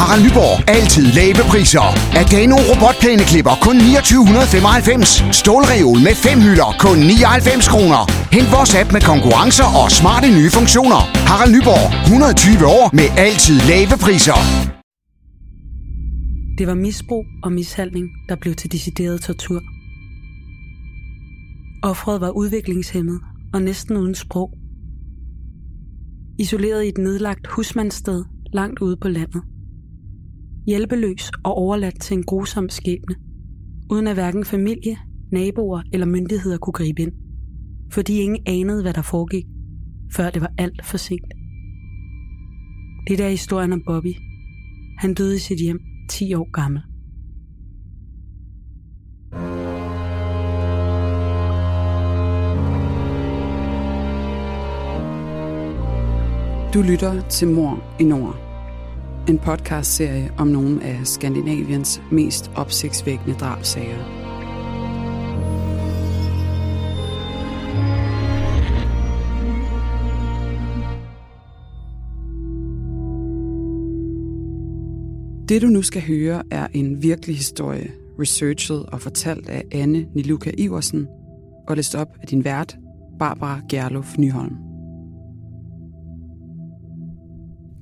Harald Nyborg. Altid lave priser. Adano robotplæneklipper kun 2995. Stålreol med fem hylder kun 99 kroner. Hent vores app med konkurrencer og smarte nye funktioner. Harald Nyborg. 120 år med altid lave priser. Det var misbrug og mishandling, der blev til decideret tortur. Offret var udviklingshemmet og næsten uden sprog. Isoleret i et nedlagt husmandssted langt ude på landet. Hjælpeløs og overladt til en grusom skæbne, uden at hverken familie, naboer eller myndigheder kunne gribe ind, fordi ingen anede, hvad der foregik, før det var alt for sent. Det er historien om Bobby. Han døde i sit hjem 10 år gammel. Du lytter til Mor i Nord. En podcastserie om nogle af Skandinaviens mest opsigtsvækkende drabsager. Det du nu skal høre er en virkelig historie, researchet og fortalt af Anne Niluka Iversen og læst op af din vært, Barbara Gerlof Nyholm.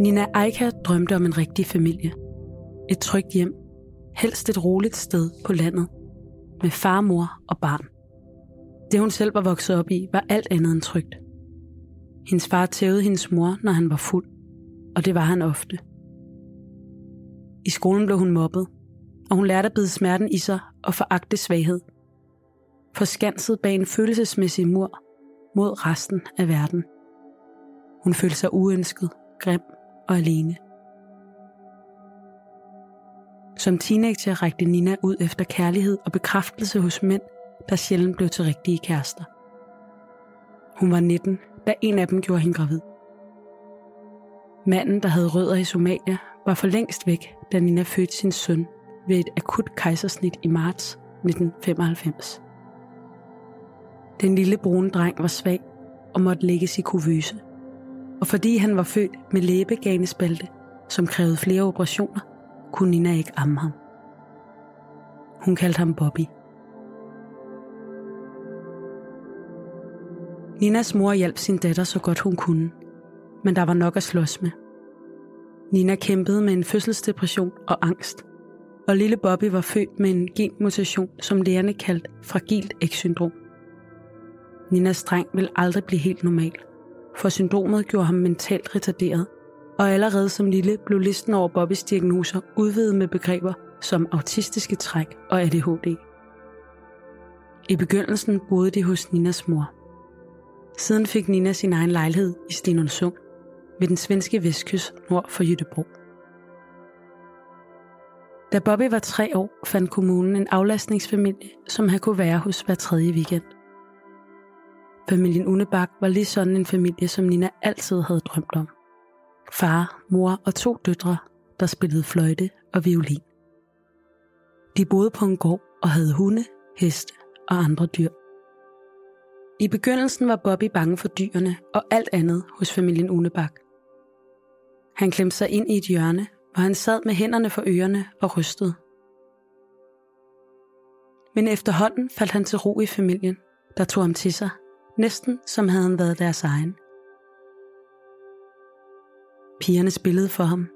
Nina Eika drømte om en rigtig familie. Et trygt hjem. Helst et roligt sted på landet. Med far, mor og barn. Det hun selv var vokset op i, var alt andet end trygt. Hendes far tævede hendes mor, når han var fuld. Og det var han ofte. I skolen blev hun mobbet, og hun lærte at bide smerten i sig og foragte svaghed. Forskanset bag en følelsesmæssig mur mod resten af verden. Hun følte sig uønsket, grim og alene. Som teenager rækte Nina ud efter kærlighed og bekræftelse hos mænd, der sjældent blev til rigtige kærester. Hun var 19, da en af dem gjorde hende gravid. Manden, der havde rødder i Somalia, var for længst væk, da Nina fødte sin søn ved et akut kejsersnit i marts 1995. Den lille brune dreng var svag og måtte lægges i kuvøse. Og fordi han var født med læbeganespalte, som krævede flere operationer, kunne Nina ikke amme ham. Hun kaldte ham Bobby. Ninas mor hjalp sin datter så godt hun kunne, men der var nok at slås med. Nina kæmpede med en fødselsdepression og angst, og lille Bobby var født med en genmutation, som lægerne kaldte fragilt X-syndrom. Ninas dreng ville aldrig blive helt normal, for syndromet gjorde ham mentalt retarderet, og allerede som lille blev listen over Bobbys diagnoser udvidet med begreber som autistiske træk og ADHD. I begyndelsen boede de hos Ninas mor. Siden fik Nina sin egen lejlighed i Stenundsund ved den svenske vestkyst nord for Jødeborg. Da Bobby var tre år, fandt kommunen en aflastningsfamilie, som han kunne være hos hver tredje weekend. Familien Unebak var lige sådan en familie, som Nina altid havde drømt om. Far, mor og to døtre, der spillede fløjte og violin. De boede på en gård og havde hunde, heste og andre dyr. I begyndelsen var Bobby bange for dyrene og alt andet hos familien Unebak. Han klemte sig ind i et hjørne, hvor han sad med hænderne for ørerne og rystede. Men efterhånden faldt han til ro i familien, der tog ham til sig, næsten som havde han været deres egen. Pigerne spillede for ham.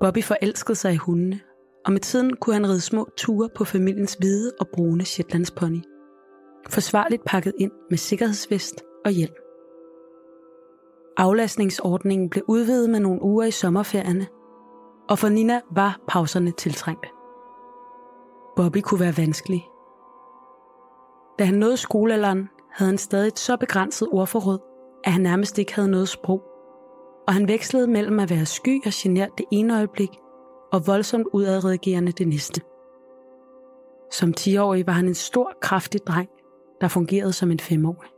Bobby forelskede sig i hundene, og med tiden kunne han ride små ture på familiens hvide og brune Shetlandspony. Forsvarligt pakket ind med sikkerhedsvest og hjelm. Aflastningsordningen blev udvidet med nogle uger i sommerferierne, og for Nina var pauserne tiltrængte. Bobby kunne være vanskelig. Da han nåede skolealderen, havde han stadig et så begrænset ordforråd, at han nærmest ikke havde noget sprog. Og han vekslede mellem at være sky og genert det ene øjeblik, og voldsomt udadreagerende det næste. Som 10-årig var han en stor, kraftig dreng, der fungerede som en femårig.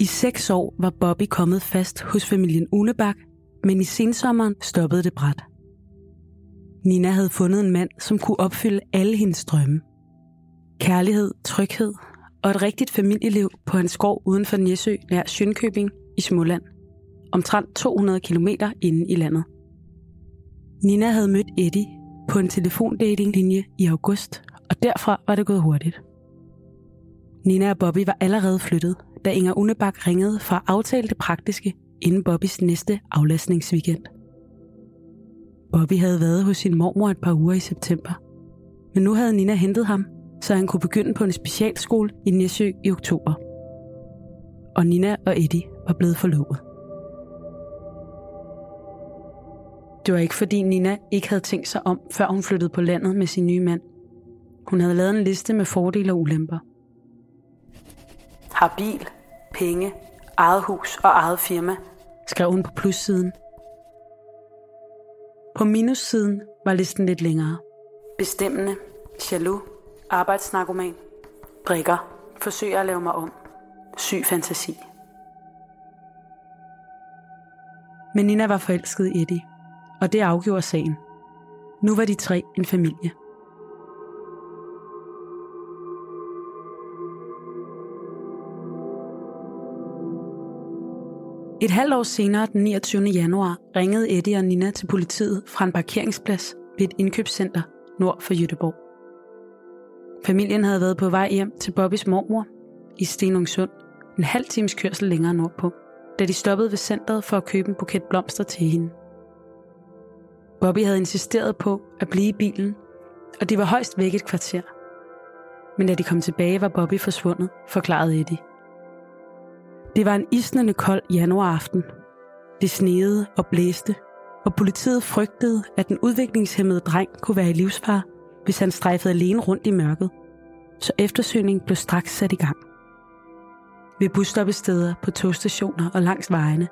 I seks år var Bobby kommet fast hos familien Unebak, men i sensommeren stoppede det bræt. Nina havde fundet en mand, som kunne opfylde alle hendes drømme. Kærlighed, tryghed og et rigtigt familieliv på en skov uden for Næsø nær Sjønkøbing i Småland. Omtrent 200 km inde i landet. Nina havde mødt Eddie på en telefondatinglinje i august, og derfra var det gået hurtigt. Nina og Bobby var allerede flyttet, da Inger Unebak ringede for at aftale det praktiske inden Bobbys næste aflastningsweekend. Bobby havde været hos sin mormor et par uger i september. Men nu havde Nina hentet ham, så han kunne begynde på en specialskole i Næsø i oktober. Og Nina og Eddie var blevet forlovet. Det var ikke fordi Nina ikke havde tænkt sig om, før hun flyttede på landet med sin nye mand. Hun havde lavet en liste med fordele og ulemper. Har bil, penge, eget hus og eget firma, skrev hun på plussiden. På minussiden var listen lidt længere. Bestemmende, jaloux, arbejdsnarkoman, drikker, forsøger at lave mig om, syg fantasi. Men Nina var forelsket i Eddie, og det afgjorde sagen. Nu var de tre en familie. Et halvt år senere, den 29. januar, ringede Eddie og Nina til politiet fra en parkeringsplads ved et indkøbscenter nord for Jødeborg. Familien havde været på vej hjem til Bobbys mormor i Stenungsund, en halv times kørsel længere nordpå, da de stoppede ved centret for at købe en buket blomster til hende. Bobby havde insisteret på at blive i bilen, og de var højst væk et kvarter. Men da de kom tilbage, var Bobby forsvundet, forklarede Eddie. Det var en isnende kold januaraften. Det sneede og blæste, og politiet frygtede, at den udviklingshemmede dreng kunne være i livsfar, hvis han strejfede alene rundt i mørket. Så eftersøgningen blev straks sat i gang. Ved busstoppesteder, på togstationer og langs vejene.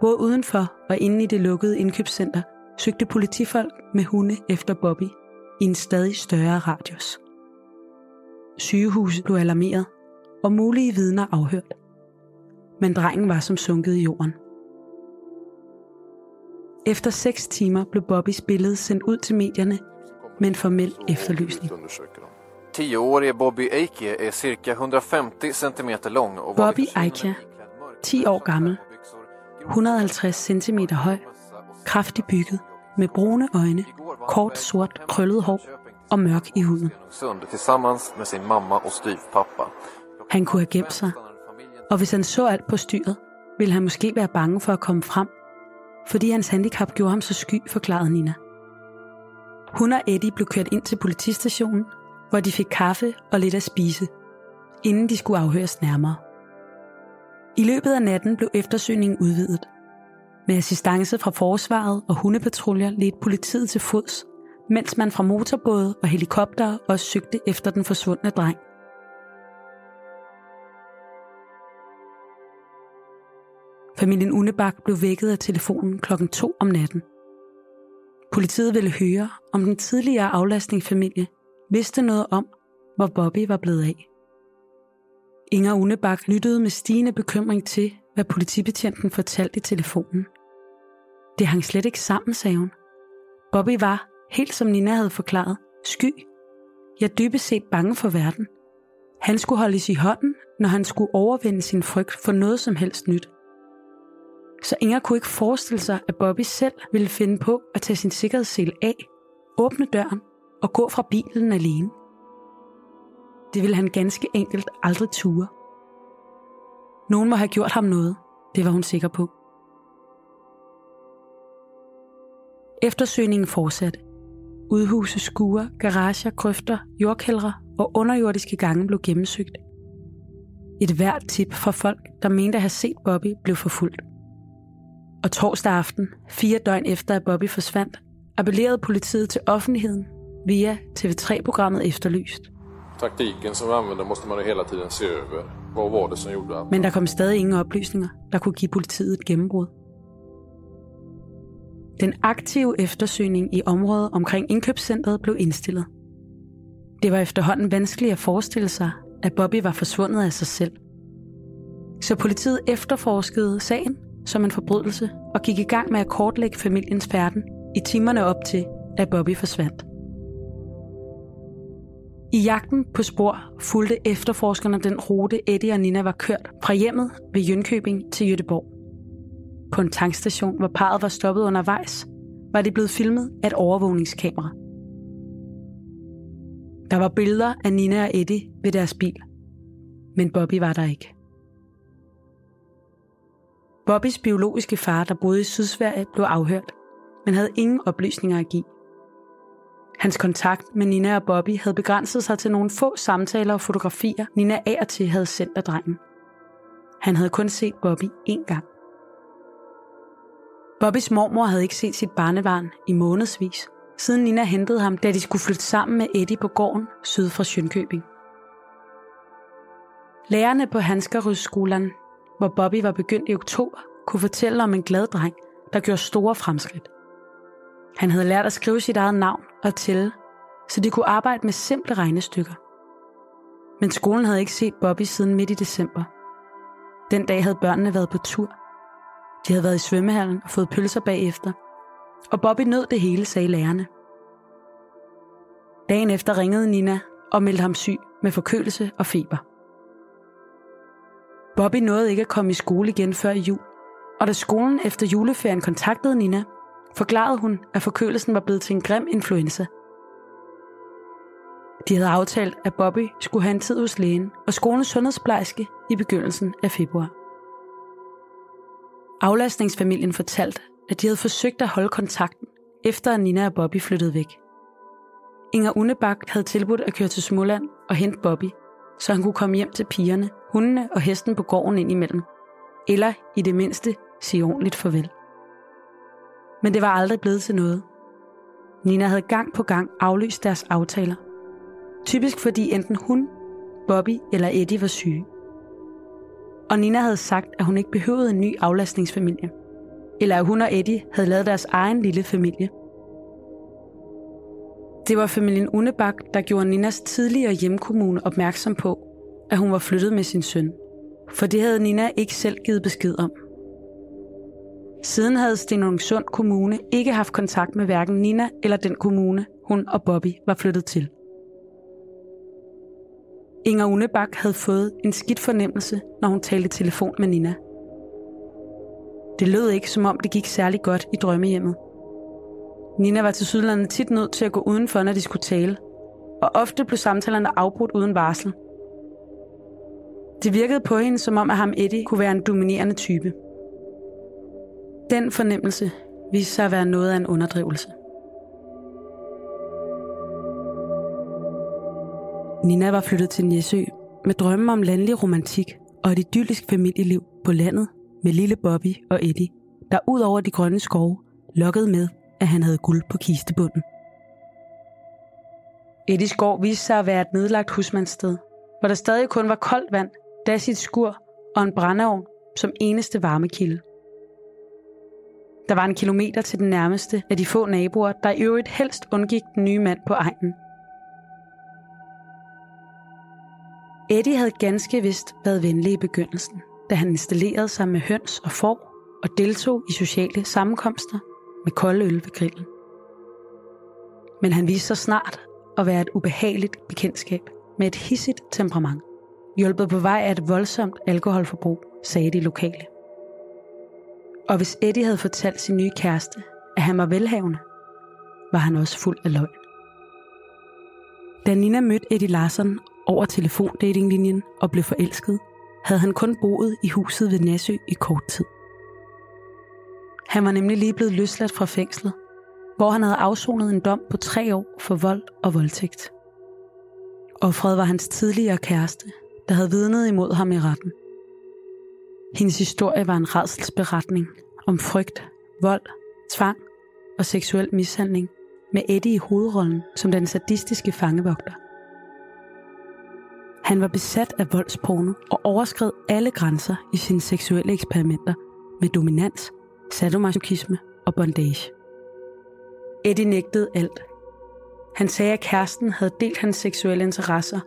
Både udenfor og inde i det lukkede indkøbscenter søgte politifolk med hunde efter Bobby i en stadig større radius. Sygehuset blev alarmeret, og mulige vidner afhørt men drengen var som sunket i jorden. Efter seks timer blev Bobbys billede sendt ud til medierne med en formel efterlysning. 10-årige Bobby Eike er cirka 150 cm lång. Og Bobby Eike, 10 år gammel, 150 cm høj, kraftig bygget, med brune øjne, kort sort krøllet hår og mørk i huden. Tillsammans med sin mamma og styvpappa. Han kunne have gemt sig og hvis han så alt på styret, ville han måske være bange for at komme frem, fordi hans handicap gjorde ham så sky, forklarede Nina. Hun og Eddie blev kørt ind til politistationen, hvor de fik kaffe og lidt at spise, inden de skulle afhøres nærmere. I løbet af natten blev eftersøgningen udvidet. Med assistance fra forsvaret og hundepatruljer ledte politiet til fods, mens man fra motorbåde og helikopter også søgte efter den forsvundne dreng. Familien Unebak blev vækket af telefonen klokken 2 om natten. Politiet ville høre, om den tidligere aflastningsfamilie vidste noget om, hvor Bobby var blevet af. Inger Unebak lyttede med stigende bekymring til, hvad politibetjenten fortalte i telefonen. Det hang slet ikke sammen, sagde hun. Bobby var, helt som Nina havde forklaret, sky. Jeg dybest set bange for verden. Han skulle holdes i hånden, når han skulle overvinde sin frygt for noget som helst nyt så Inger kunne ikke forestille sig, at Bobby selv ville finde på at tage sin sikkerhedssel af, åbne døren og gå fra bilen alene. Det ville han ganske enkelt aldrig ture. Nogen må have gjort ham noget, det var hun sikker på. Eftersøgningen fortsatte. Udhuse, skure, garager, grøfter, jordkældre og underjordiske gange blev gennemsøgt. Et hvert tip fra folk, der mente at have set Bobby, blev forfulgt. Og torsdag aften, fire døgn efter at Bobby forsvandt, appellerede politiet til offentligheden via TV3-programmet Efterlyst. Taktiken som vi använder måste man hela tiden se över. Vad var det som gjorde att... Men der kom stadig ingen oplysninger, der kunne give politiet et gennembrud. Den aktive eftersøgning i området omkring indkøbscentret blev indstillet. Det var efterhånden vanskeligt at forestille sig, at Bobby var forsvundet af sig selv. Så politiet efterforskede sagen som en forbrydelse og gik i gang med at kortlægge familiens færden i timerne op til, at Bobby forsvandt. I jagten på spor fulgte efterforskerne den rute, Eddie og Nina var kørt fra hjemmet ved Jønkøbing til Jødeborg. På en tankstation, hvor parret var stoppet undervejs, var det blevet filmet af et overvågningskamera. Der var billeder af Nina og Eddie ved deres bil, men Bobby var der ikke. Bobbys biologiske far, der boede i Sydsverige, blev afhørt, men havde ingen oplysninger at give. Hans kontakt med Nina og Bobby havde begrænset sig til nogle få samtaler og fotografier, Nina af og til havde sendt af drengen. Han havde kun set Bobby én gang. Bobbys mormor havde ikke set sit barnebarn i månedsvis, siden Nina hentede ham, da de skulle flytte sammen med Eddie på gården syd for Sjønkøbing. Lærerne på Hanskerødsskolen, hvor Bobby var begyndt i oktober, kunne fortælle om en glad dreng, der gjorde store fremskridt. Han havde lært at skrive sit eget navn og tælle, så de kunne arbejde med simple regnestykker. Men skolen havde ikke set Bobby siden midt i december. Den dag havde børnene været på tur. De havde været i svømmehallen og fået pølser bagefter. Og Bobby nød det hele, sagde lærerne. Dagen efter ringede Nina og meldte ham syg med forkølelse og feber. Bobby nåede ikke at komme i skole igen før i jul, og da skolen efter juleferien kontaktede Nina, forklarede hun, at forkølelsen var blevet til en grim influenza. De havde aftalt, at Bobby skulle have en tid hos lægen og skolens sundhedsplejerske i begyndelsen af februar. Aflastningsfamilien fortalte, at de havde forsøgt at holde kontakten, efter at Nina og Bobby flyttede væk. Inger Unebak havde tilbudt at køre til Småland og hente Bobby, så han kunne komme hjem til pigerne, hundene og hesten på gården ind imellem. Eller i det mindste sige ordentligt farvel men det var aldrig blevet til noget. Nina havde gang på gang aflyst deres aftaler. Typisk fordi enten hun, Bobby eller Eddie var syge. Og Nina havde sagt, at hun ikke behøvede en ny aflastningsfamilie. Eller at hun og Eddie havde lavet deres egen lille familie. Det var familien Unebak, der gjorde Ninas tidligere hjemkommune opmærksom på, at hun var flyttet med sin søn. For det havde Nina ikke selv givet besked om. Siden havde Stenungsund Kommune ikke haft kontakt med hverken Nina eller den kommune, hun og Bobby var flyttet til. Inger Unebak havde fået en skidt fornemmelse, når hun talte telefon med Nina. Det lød ikke, som om det gik særlig godt i drømmehjemmet. Nina var til Sydlandet tit nødt til at gå udenfor, når de skulle tale, og ofte blev samtalerne afbrudt uden varsel. Det virkede på hende, som om at ham Eddie kunne være en dominerende type – den fornemmelse viste sig at være noget af en underdrivelse. Nina var flyttet til Næsø med drømme om landlig romantik og et idyllisk familieliv på landet med lille Bobby og Eddie, der ud over de grønne skove lokkede med, at han havde guld på kistebunden. Eddies gård viste sig at være et nedlagt husmandssted, hvor der stadig kun var koldt vand, das skur og en brændeovn som eneste varmekilde. Der var en kilometer til den nærmeste af de få naboer, der i øvrigt helst undgik den nye mand på egnen. Eddie havde ganske vist været venlig i begyndelsen, da han installerede sig med høns og får og deltog i sociale sammenkomster med kolde øl ved grillen. Men han viste sig snart at være et ubehageligt bekendtskab med et hissigt temperament, hjulpet på vej af et voldsomt alkoholforbrug, sagde de lokale. Og hvis Eddie havde fortalt sin nye kæreste, at han var velhavende, var han også fuld af løgn. Da Nina mødte Eddie Larsen over telefondatinglinjen og blev forelsket, havde han kun boet i huset ved Næsø i kort tid. Han var nemlig lige blevet løsladt fra fængslet, hvor han havde afsonet en dom på tre år for vold og voldtægt. Offret var hans tidligere kæreste, der havde vidnet imod ham i retten – hendes historie var en redselsberetning om frygt, vold, tvang og seksuel mishandling med Eddie i hovedrollen som den sadistiske fangevogter. Han var besat af voldsporno og overskred alle grænser i sine seksuelle eksperimenter med dominans, sadomasochisme og bondage. Eddie nægtede alt. Han sagde, at kæresten havde delt hans seksuelle interesser,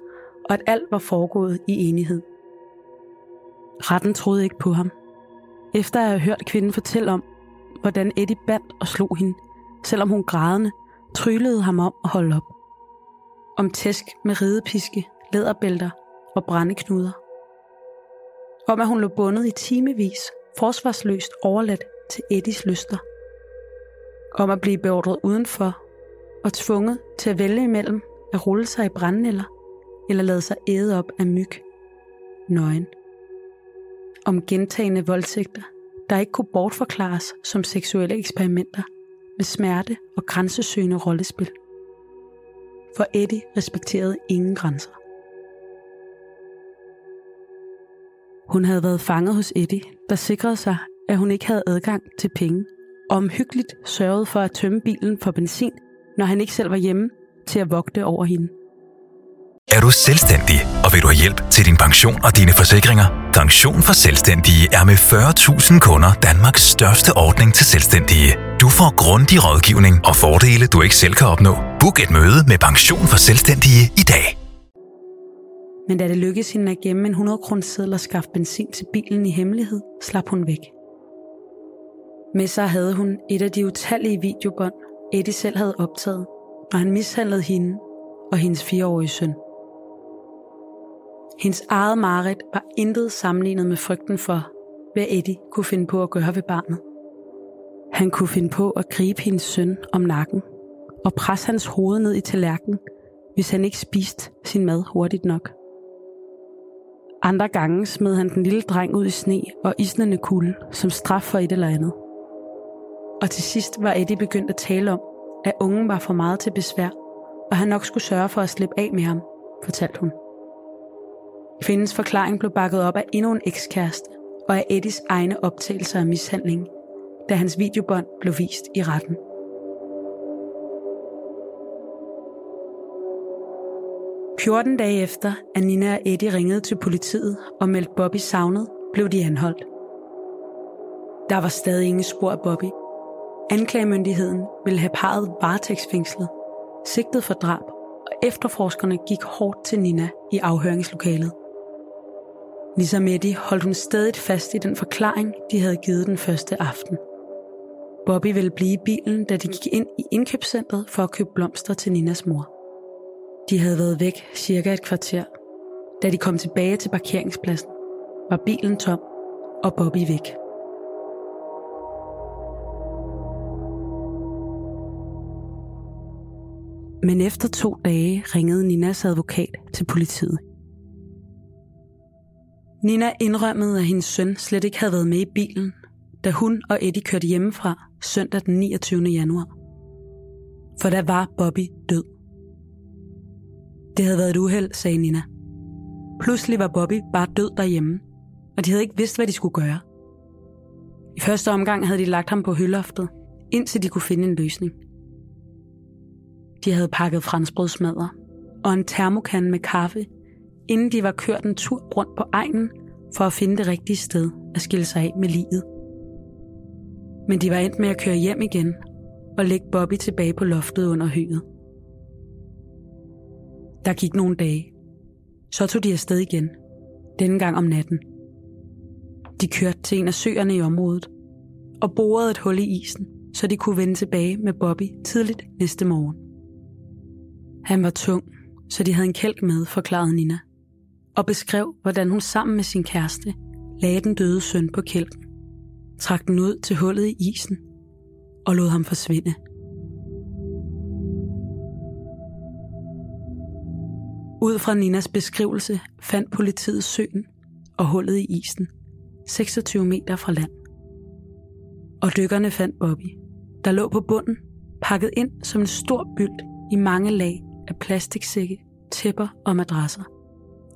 og at alt var foregået i enighed. Retten troede ikke på ham. Efter at have hørt kvinden fortælle om, hvordan Eddie bandt og slog hende, selvom hun grædende, tryllede ham om at holde op. Om tæsk med ridepiske, læderbælter og brændeknuder. Om at hun lå bundet i timevis, forsvarsløst overladt til Eddies lyster. Om at blive beordret udenfor og tvunget til at vælge imellem at rulle sig i brændenælder eller lade sig æde op af myg. Nøgen. Om gentagende voldtægter, der ikke kunne bortforklares som seksuelle eksperimenter med smerte og grænsesøgende rollespil. For Eddie respekterede ingen grænser. Hun havde været fanget hos Eddie, der sikrede sig, at hun ikke havde adgang til penge, og omhyggeligt sørgede for at tømme bilen for benzin, når han ikke selv var hjemme, til at vogte over hende. Er du selvstændig, og vil du have hjælp til din pension og dine forsikringer? Pension for Selvstændige er med 40.000 kunder Danmarks største ordning til selvstændige. Du får grundig rådgivning og fordele, du ikke selv kan opnå. Book et møde med Pension for Selvstændige i dag. Men da det lykkedes hende at gemme en 100 kroner seddel og skaffe benzin til bilen i hemmelighed, slap hun væk. Med sig havde hun et af de utallige videobånd, Eddie selv havde optaget, og han mishandlede hende og hendes fireårige søn. Hendes eget mareridt var intet sammenlignet med frygten for, hvad Eddie kunne finde på at gøre ved barnet. Han kunne finde på at gribe hendes søn om nakken og presse hans hoved ned i tallerkenen, hvis han ikke spiste sin mad hurtigt nok. Andre gange smed han den lille dreng ud i sne og isnende kulde som straf for et eller andet. Og til sidst var Eddie begyndt at tale om, at ungen var for meget til besvær, og han nok skulle sørge for at slippe af med ham, fortalte hun. Kvindens forklaring blev bakket op af endnu en ekskæreste og af Eddies egne optagelser af mishandling, da hans videobånd blev vist i retten. Fjorten dage efter, at Nina og Eddie ringede til politiet og meldte Bobby savnet, blev de anholdt. Der var stadig ingen spor af Bobby. Anklagemyndigheden ville have parret varetægtsfængslet, sigtet for drab, og efterforskerne gik hårdt til Nina i afhøringslokalet. Ligesom Eddie holdt hun stadig fast i den forklaring, de havde givet den første aften. Bobby ville blive i bilen, da de gik ind i indkøbscentret for at købe blomster til Ninas mor. De havde været væk cirka et kvarter. Da de kom tilbage til parkeringspladsen, var bilen tom og Bobby væk. Men efter to dage ringede Ninas advokat til politiet. Nina indrømmede, at hendes søn slet ikke havde været med i bilen, da hun og Eddie kørte hjemmefra søndag den 29. januar. For der var Bobby død. Det havde været et uheld, sagde Nina. Pludselig var Bobby bare død derhjemme, og de havde ikke vidst, hvad de skulle gøre. I første omgang havde de lagt ham på høloftet, indtil de kunne finde en løsning. De havde pakket franskbrødsmadder og en termokan med kaffe inden de var kørt en tur rundt på egnen for at finde det rigtige sted at skille sig af med livet. Men de var endt med at køre hjem igen og lægge Bobby tilbage på loftet under høet. Der gik nogle dage. Så tog de afsted igen, denne gang om natten. De kørte til en af søerne i området og borede et hul i isen, så de kunne vende tilbage med Bobby tidligt næste morgen. Han var tung, så de havde en kælk med, forklarede Nina og beskrev, hvordan hun sammen med sin kæreste lagde den døde søn på kælken, trak den ud til hullet i isen og lod ham forsvinde. Ud fra Ninas beskrivelse fandt politiet søen og hullet i isen, 26 meter fra land. Og dykkerne fandt Bobby, der lå på bunden, pakket ind som en stor bylt i mange lag af plastiksække, tæpper og madrasser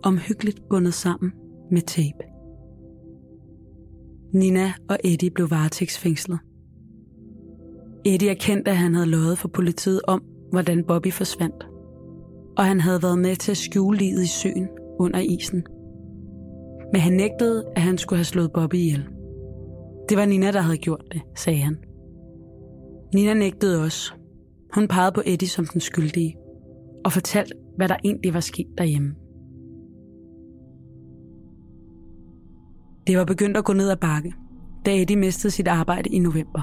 omhyggeligt bundet sammen med tape. Nina og Eddie blev varetægtsfængslet. Eddie erkendte, at han havde løjet for politiet om, hvordan Bobby forsvandt, og han havde været med til at skjule livet i søen under isen. Men han nægtede, at han skulle have slået Bobby ihjel. Det var Nina, der havde gjort det, sagde han. Nina nægtede også, Hun pegede på Eddie som den skyldige, og fortalt, hvad der egentlig var sket derhjemme. Det var begyndt at gå ned ad bakke, da Eddie mistede sit arbejde i november.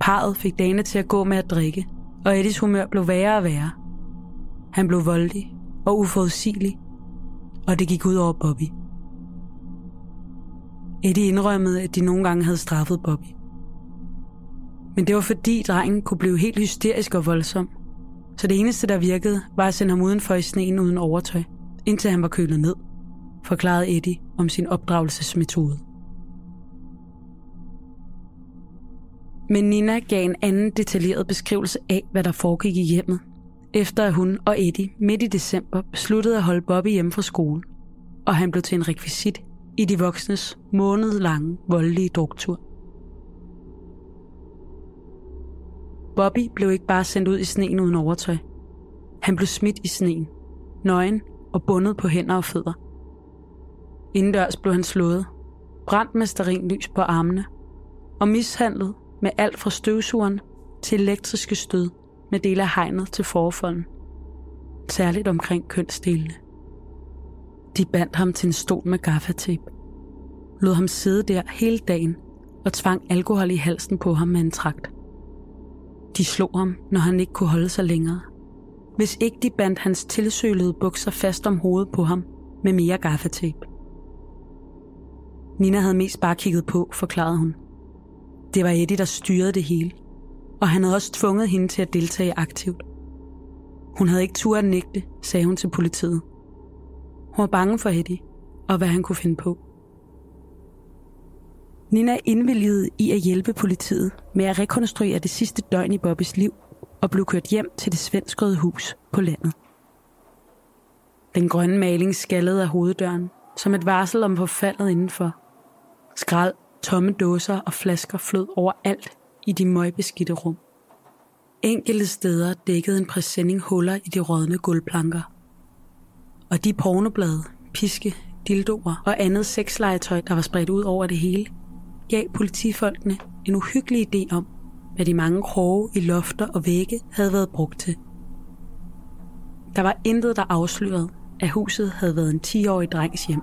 Parret fik dagene til at gå med at drikke, og Eddies humør blev værre og værre. Han blev voldelig og uforudsigelig, og det gik ud over Bobby. Eddie indrømmede, at de nogle gange havde straffet Bobby. Men det var fordi drengen kunne blive helt hysterisk og voldsom. Så det eneste, der virkede, var at sende ham udenfor i sneen uden overtøj, indtil han var kølet ned, forklarede Eddie om sin opdragelsesmetode. Men Nina gav en anden detaljeret beskrivelse af, hvad der foregik i hjemmet, efter at hun og Eddie midt i december besluttede at holde Bobby hjemme fra skole, og han blev til en rekvisit i de voksnes månedlange voldelige druktur. Bobby blev ikke bare sendt ud i sneen uden overtøj. Han blev smidt i sneen, nøgen og bundet på hænder og fødder. Indendørs blev han slået, brændt med lys på armene og mishandlet med alt fra støvsugeren til elektriske stød med dele af hegnet til forfolden. Særligt omkring kønsdelene. De bandt ham til en stol med gaffatape. Lod ham sidde der hele dagen og tvang alkohol i halsen på ham med en trakt. De slog ham, når han ikke kunne holde sig længere. Hvis ikke de bandt hans tilsølede bukser fast om hovedet på ham med mere gaffatape. Nina havde mest bare kigget på, forklarede hun. Det var Eddie, der styrede det hele, og han havde også tvunget hende til at deltage aktivt. Hun havde ikke tur at nægte, sagde hun til politiet. Hun var bange for Eddie, og hvad han kunne finde på. Nina indvilligede i at hjælpe politiet med at rekonstruere det sidste døgn i Bobbys liv og blev kørt hjem til det svenskrøde hus på landet. Den grønne maling skallede af hoveddøren, som et varsel om forfaldet indenfor. Skrald, tomme dåser og flasker flød overalt i de møgbeskidte rum. Enkelte steder dækkede en præsending huller i de rådne gulvplanker. Og de pornoblade, piske, dildoer og andet sexlegetøj, der var spredt ud over det hele, gav politifolkene en uhyggelig idé om, hvad de mange kroge i lofter og vægge havde været brugt til. Der var intet, der afslørede, at huset havde været en 10-årig drengs hjem.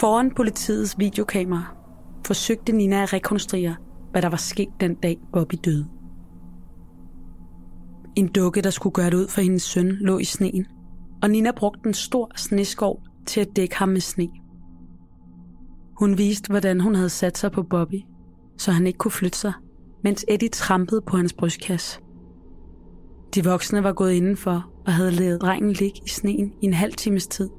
Foran politiets videokamera forsøgte Nina at rekonstruere, hvad der var sket den dag Bobby døde. En dukke, der skulle gøre det ud for hendes søn, lå i sneen, og Nina brugte en stor sneskov til at dække ham med sne. Hun viste, hvordan hun havde sat sig på Bobby, så han ikke kunne flytte sig, mens Eddie trampede på hans brystkasse. De voksne var gået indenfor og havde lavet drengen ligge i sneen i en halv times tid,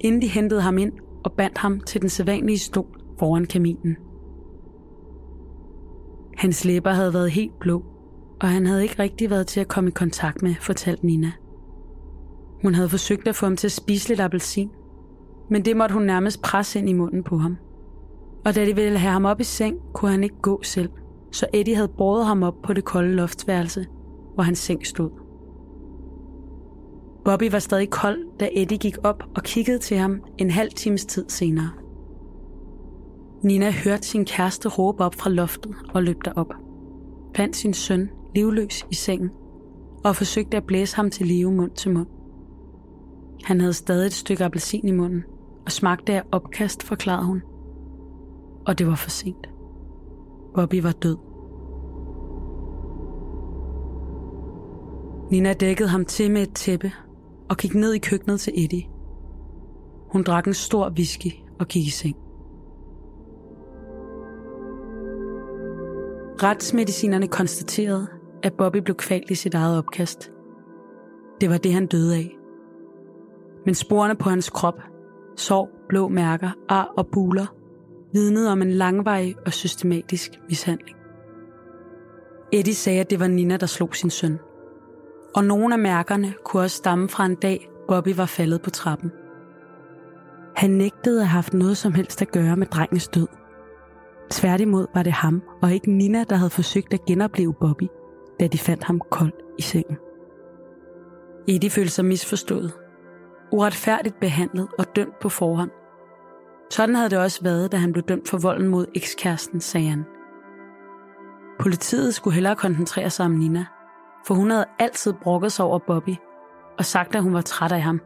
inden de hentede ham ind og bandt ham til den sædvanlige stol foran kaminen. Hans læber havde været helt blå, og han havde ikke rigtig været til at komme i kontakt med, fortalte Nina. Hun havde forsøgt at få ham til at spise lidt appelsin, men det måtte hun nærmest presse ind i munden på ham. Og da de ville have ham op i seng, kunne han ikke gå selv, så Eddie havde båret ham op på det kolde loftsværelse, hvor hans seng stod. Bobby var stadig kold, da Eddie gik op og kiggede til ham en halv times tid senere. Nina hørte sin kæreste råbe op fra loftet og løb derop. Fandt sin søn livløs i sengen og forsøgte at blæse ham til live mund til mund. Han havde stadig et stykke appelsin i munden og smagte af opkast, forklarede hun. Og det var for sent. Bobby var død. Nina dækkede ham til med et tæppe og gik ned i køkkenet til Eddie. Hun drak en stor whisky og gik i seng. Retsmedicinerne konstaterede, at Bobby blev kvalt i sit eget opkast. Det var det, han døde af. Men sporene på hans krop, sår, blå mærker, ar og buler, vidnede om en langvarig og systematisk mishandling. Eddie sagde, at det var Nina, der slog sin søn. Og nogle af mærkerne kunne også stamme fra en dag, Bobby var faldet på trappen. Han nægtede at have haft noget som helst at gøre med drengens død. Tværtimod var det ham og ikke Nina, der havde forsøgt at genopleve Bobby, da de fandt ham kold i sengen. Eddie følte sig misforstået, uretfærdigt behandlet og dømt på forhånd. Sådan havde det også været, da han blev dømt for volden mod ekskæresten, sagde han. Politiet skulle hellere koncentrere sig om Nina, for hun havde altid brokket sig over Bobby og sagt, at hun var træt af ham,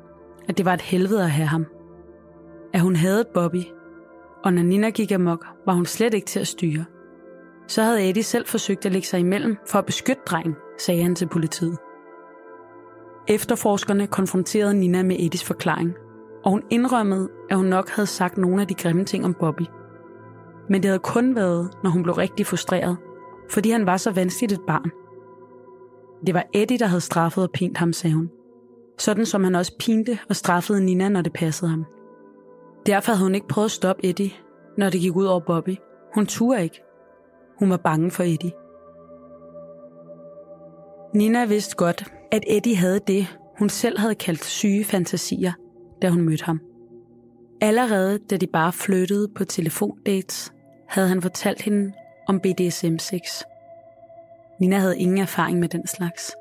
at det var et helvede at have ham. At hun havde Bobby, og når Nina gik amok, var hun slet ikke til at styre. Så havde Eddie selv forsøgt at lægge sig imellem for at beskytte drengen, sagde han til politiet. Efterforskerne konfronterede Nina med Eddies forklaring, og hun indrømmede, at hun nok havde sagt nogle af de grimme ting om Bobby. Men det havde kun været, når hun blev rigtig frustreret, fordi han var så vanskeligt et barn. Det var Eddie, der havde straffet og pint ham, sagde hun. Sådan som han også pinte og straffede Nina, når det passede ham. Derfor havde hun ikke prøvet at stoppe Eddie, når det gik ud over Bobby. Hun turde ikke. Hun var bange for Eddie. Nina vidste godt, at Eddie havde det, hun selv havde kaldt syge fantasier, da hun mødte ham. Allerede da de bare flyttede på telefondates, havde han fortalt hende om BDSM-sex. Nina havde ingen erfaring med den slags.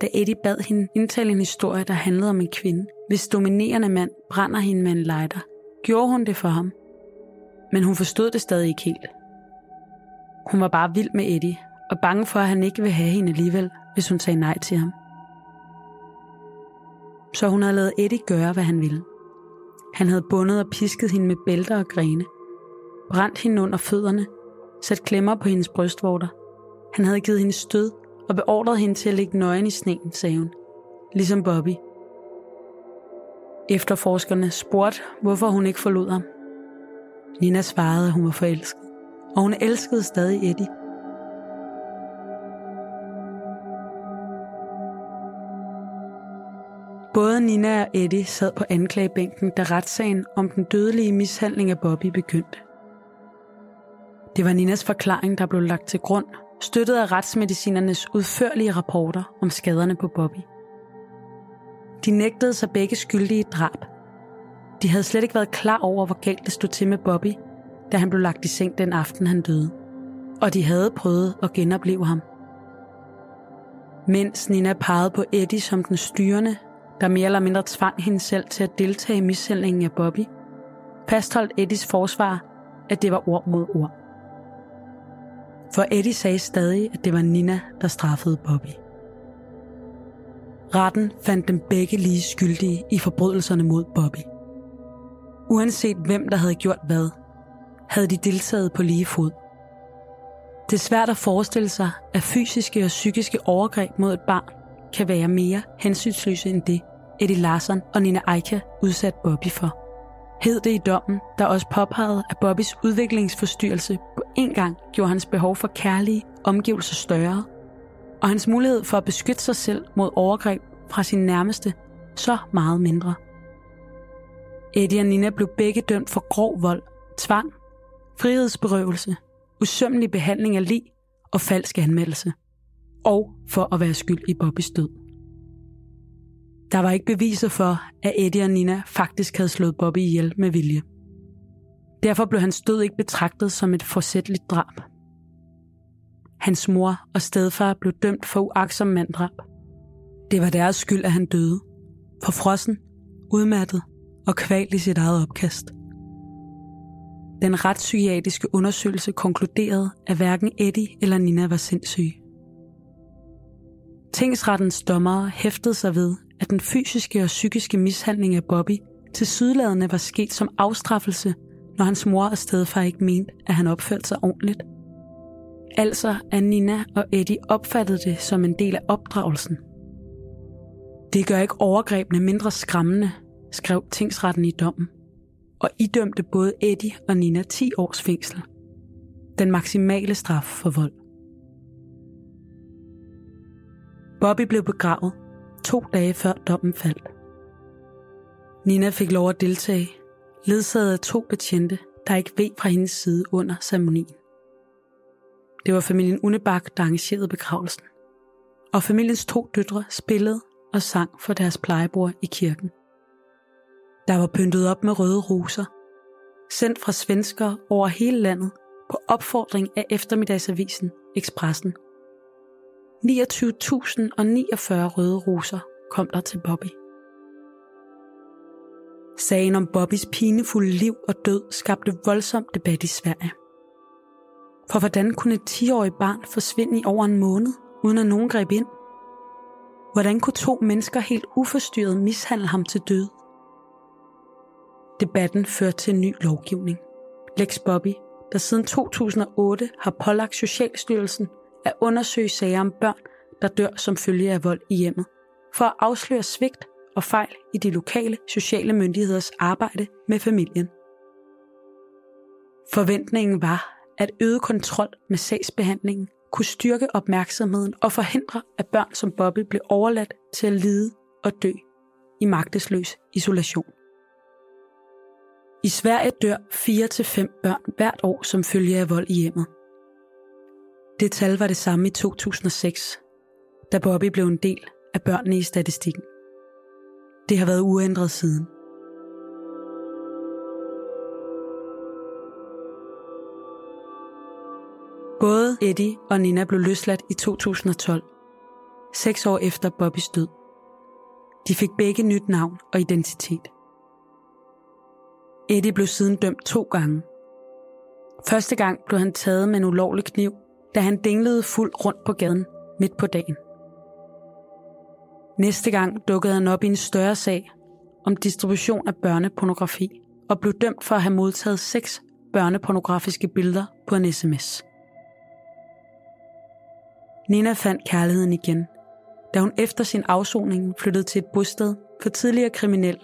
Da Eddie bad hende indtale en historie, der handlede om en kvinde, hvis dominerende mand brænder hende med en lighter, gjorde hun det for ham. Men hun forstod det stadig ikke helt. Hun var bare vild med Eddie, og bange for, at han ikke ville have hende alligevel, hvis hun sagde nej til ham. Så hun havde lavet Eddie gøre, hvad han ville. Han havde bundet og pisket hende med bælter og grene, brændt hende under fødderne, sat klemmer på hendes brystvorter. Han havde givet hende stød og beordret hende til at ligge nøgen i sneen, sagde hun. Ligesom Bobby. Efterforskerne spurgte, hvorfor hun ikke forlod ham. Nina svarede, at hun var forelsket, og hun elskede stadig Eddie. Både Nina og Eddie sad på anklagebænken, da retssagen om den dødelige mishandling af Bobby begyndte. Det var Ninas forklaring, der blev lagt til grund, støttet af retsmedicinernes udførlige rapporter om skaderne på Bobby. De nægtede sig begge skyldige drab. De havde slet ikke været klar over, hvor galt det stod til med Bobby, da han blev lagt i seng den aften, han døde. Og de havde prøvet at genopleve ham. Mens Nina pegede på Eddie som den styrende, der mere eller mindre tvang hende selv til at deltage i mishandlingen af Bobby, fastholdt Eddies forsvar, at det var ord mod ord. For Eddie sagde stadig, at det var Nina, der straffede Bobby. Retten fandt dem begge lige skyldige i forbrydelserne mod Bobby. Uanset hvem der havde gjort hvad, havde de deltaget på lige fod. Det er svært at forestille sig, at fysiske og psykiske overgreb mod et barn kan være mere hensynsløse end det, Eddie Larsen og Nina Eika udsat Bobby for. Hed det i dommen, der også påpegede, at Bobbys udviklingsforstyrrelse på en gang gjorde hans behov for kærlige omgivelser større, og hans mulighed for at beskytte sig selv mod overgreb fra sin nærmeste så meget mindre. Eddie og Nina blev begge dømt for grov vold, tvang, frihedsberøvelse, usømmelig behandling af lig og falsk anmeldelse, og for at være skyld i Bobbys død. Der var ikke beviser for, at Eddie og Nina faktisk havde slået Bobby ihjel med vilje. Derfor blev hans død ikke betragtet som et forsætteligt drab. Hans mor og stedfar blev dømt for uaksom manddrab. Det var deres skyld, at han døde. For frossen, udmattet og kvalt i sit eget opkast. Den retspsykiatriske undersøgelse konkluderede, at hverken Eddie eller Nina var sindssyge. Tingsrettens dommere hæftede sig ved, at den fysiske og psykiske mishandling af Bobby til sydladende var sket som afstraffelse, når hans mor og stedfar ikke mente, at han opførte sig ordentligt. Altså at Nina og Eddie opfattede det som en del af opdragelsen. Det gør ikke overgrebene mindre skræmmende, skrev tingsretten i dommen, og idømte både Eddie og Nina 10 års fængsel. Den maksimale straf for vold. Bobby blev begravet to dage før dommen faldt. Nina fik lov at deltage, ledsaget af to betjente, der ikke ved fra hendes side under ceremonien. Det var familien Unebak, der arrangerede begravelsen. Og familiens to døtre spillede og sang for deres plejebror i kirken. Der var pyntet op med røde roser, sendt fra svensker over hele landet på opfordring af eftermiddagsavisen Expressen 29.049 røde roser kom der til Bobby. Sagen om Bobbys pinefulde liv og død skabte voldsom debat i Sverige. For hvordan kunne et 10-årigt barn forsvinde i over en måned, uden at nogen greb ind? Hvordan kunne to mennesker helt uforstyrret mishandle ham til død? Debatten førte til en ny lovgivning. Lex Bobby, der siden 2008 har pålagt Socialstyrelsen at undersøge sager om børn, der dør som følge af vold i hjemmet, for at afsløre svigt og fejl i de lokale sociale myndigheders arbejde med familien. Forventningen var, at øget kontrol med sagsbehandlingen kunne styrke opmærksomheden og forhindre, at børn som Bobby blev overladt til at lide og dø i magtesløs isolation. I Sverige dør 4-5 børn hvert år som følge af vold i hjemmet. Det tal var det samme i 2006, da Bobby blev en del af børnene i statistikken. Det har været uændret siden. Både Eddie og Nina blev løsladt i 2012, seks år efter Bobbys død. De fik begge nyt navn og identitet. Eddie blev siden dømt to gange. Første gang blev han taget med en ulovlig kniv, da han dinglede fuld rundt på gaden midt på dagen. Næste gang dukkede han op i en større sag om distribution af børnepornografi og blev dømt for at have modtaget seks børnepornografiske billeder på en sms. Nina fandt kærligheden igen, da hun efter sin afsoning flyttede til et bosted for tidligere kriminel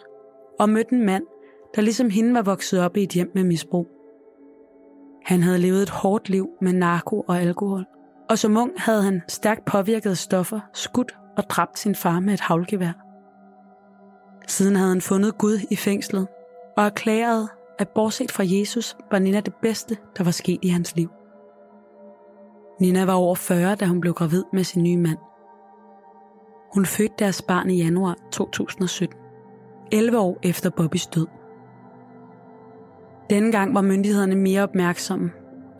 og mødte en mand, der ligesom hende var vokset op i et hjem med misbrug. Han havde levet et hårdt liv med narko og alkohol, og som ung havde han stærkt påvirket stoffer, skudt og dræbt sin far med et havlgevær. Siden havde han fundet Gud i fængslet og erklæret, at bortset fra Jesus var Nina det bedste, der var sket i hans liv. Nina var over 40, da hun blev gravid med sin nye mand. Hun fødte deres barn i januar 2017, 11 år efter Bobbys død. Denne gang var myndighederne mere opmærksomme,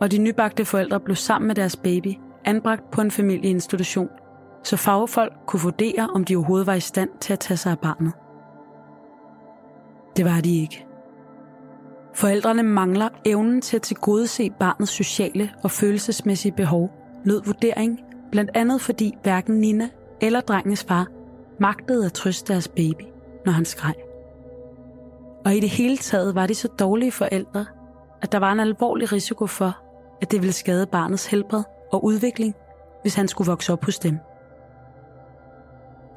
og de nybagte forældre blev sammen med deres baby anbragt på en familieinstitution, så fagfolk kunne vurdere, om de overhovedet var i stand til at tage sig af barnet. Det var de ikke. Forældrene mangler evnen til at tilgodese barnets sociale og følelsesmæssige behov, lød vurdering, blandt andet fordi hverken Nina eller drengens far magtede at trøste deres baby, når han skreg. Og i det hele taget var de så dårlige forældre, at der var en alvorlig risiko for, at det ville skade barnets helbred og udvikling, hvis han skulle vokse op hos dem.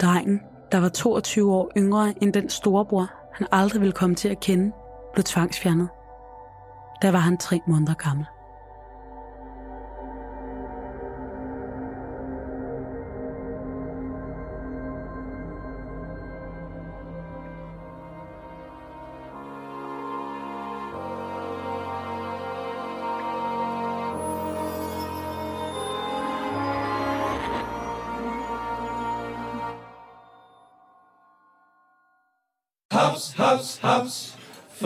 Drengen, der var 22 år yngre end den storebror, han aldrig ville komme til at kende, blev tvangsfjernet. Der var han tre måneder gammel.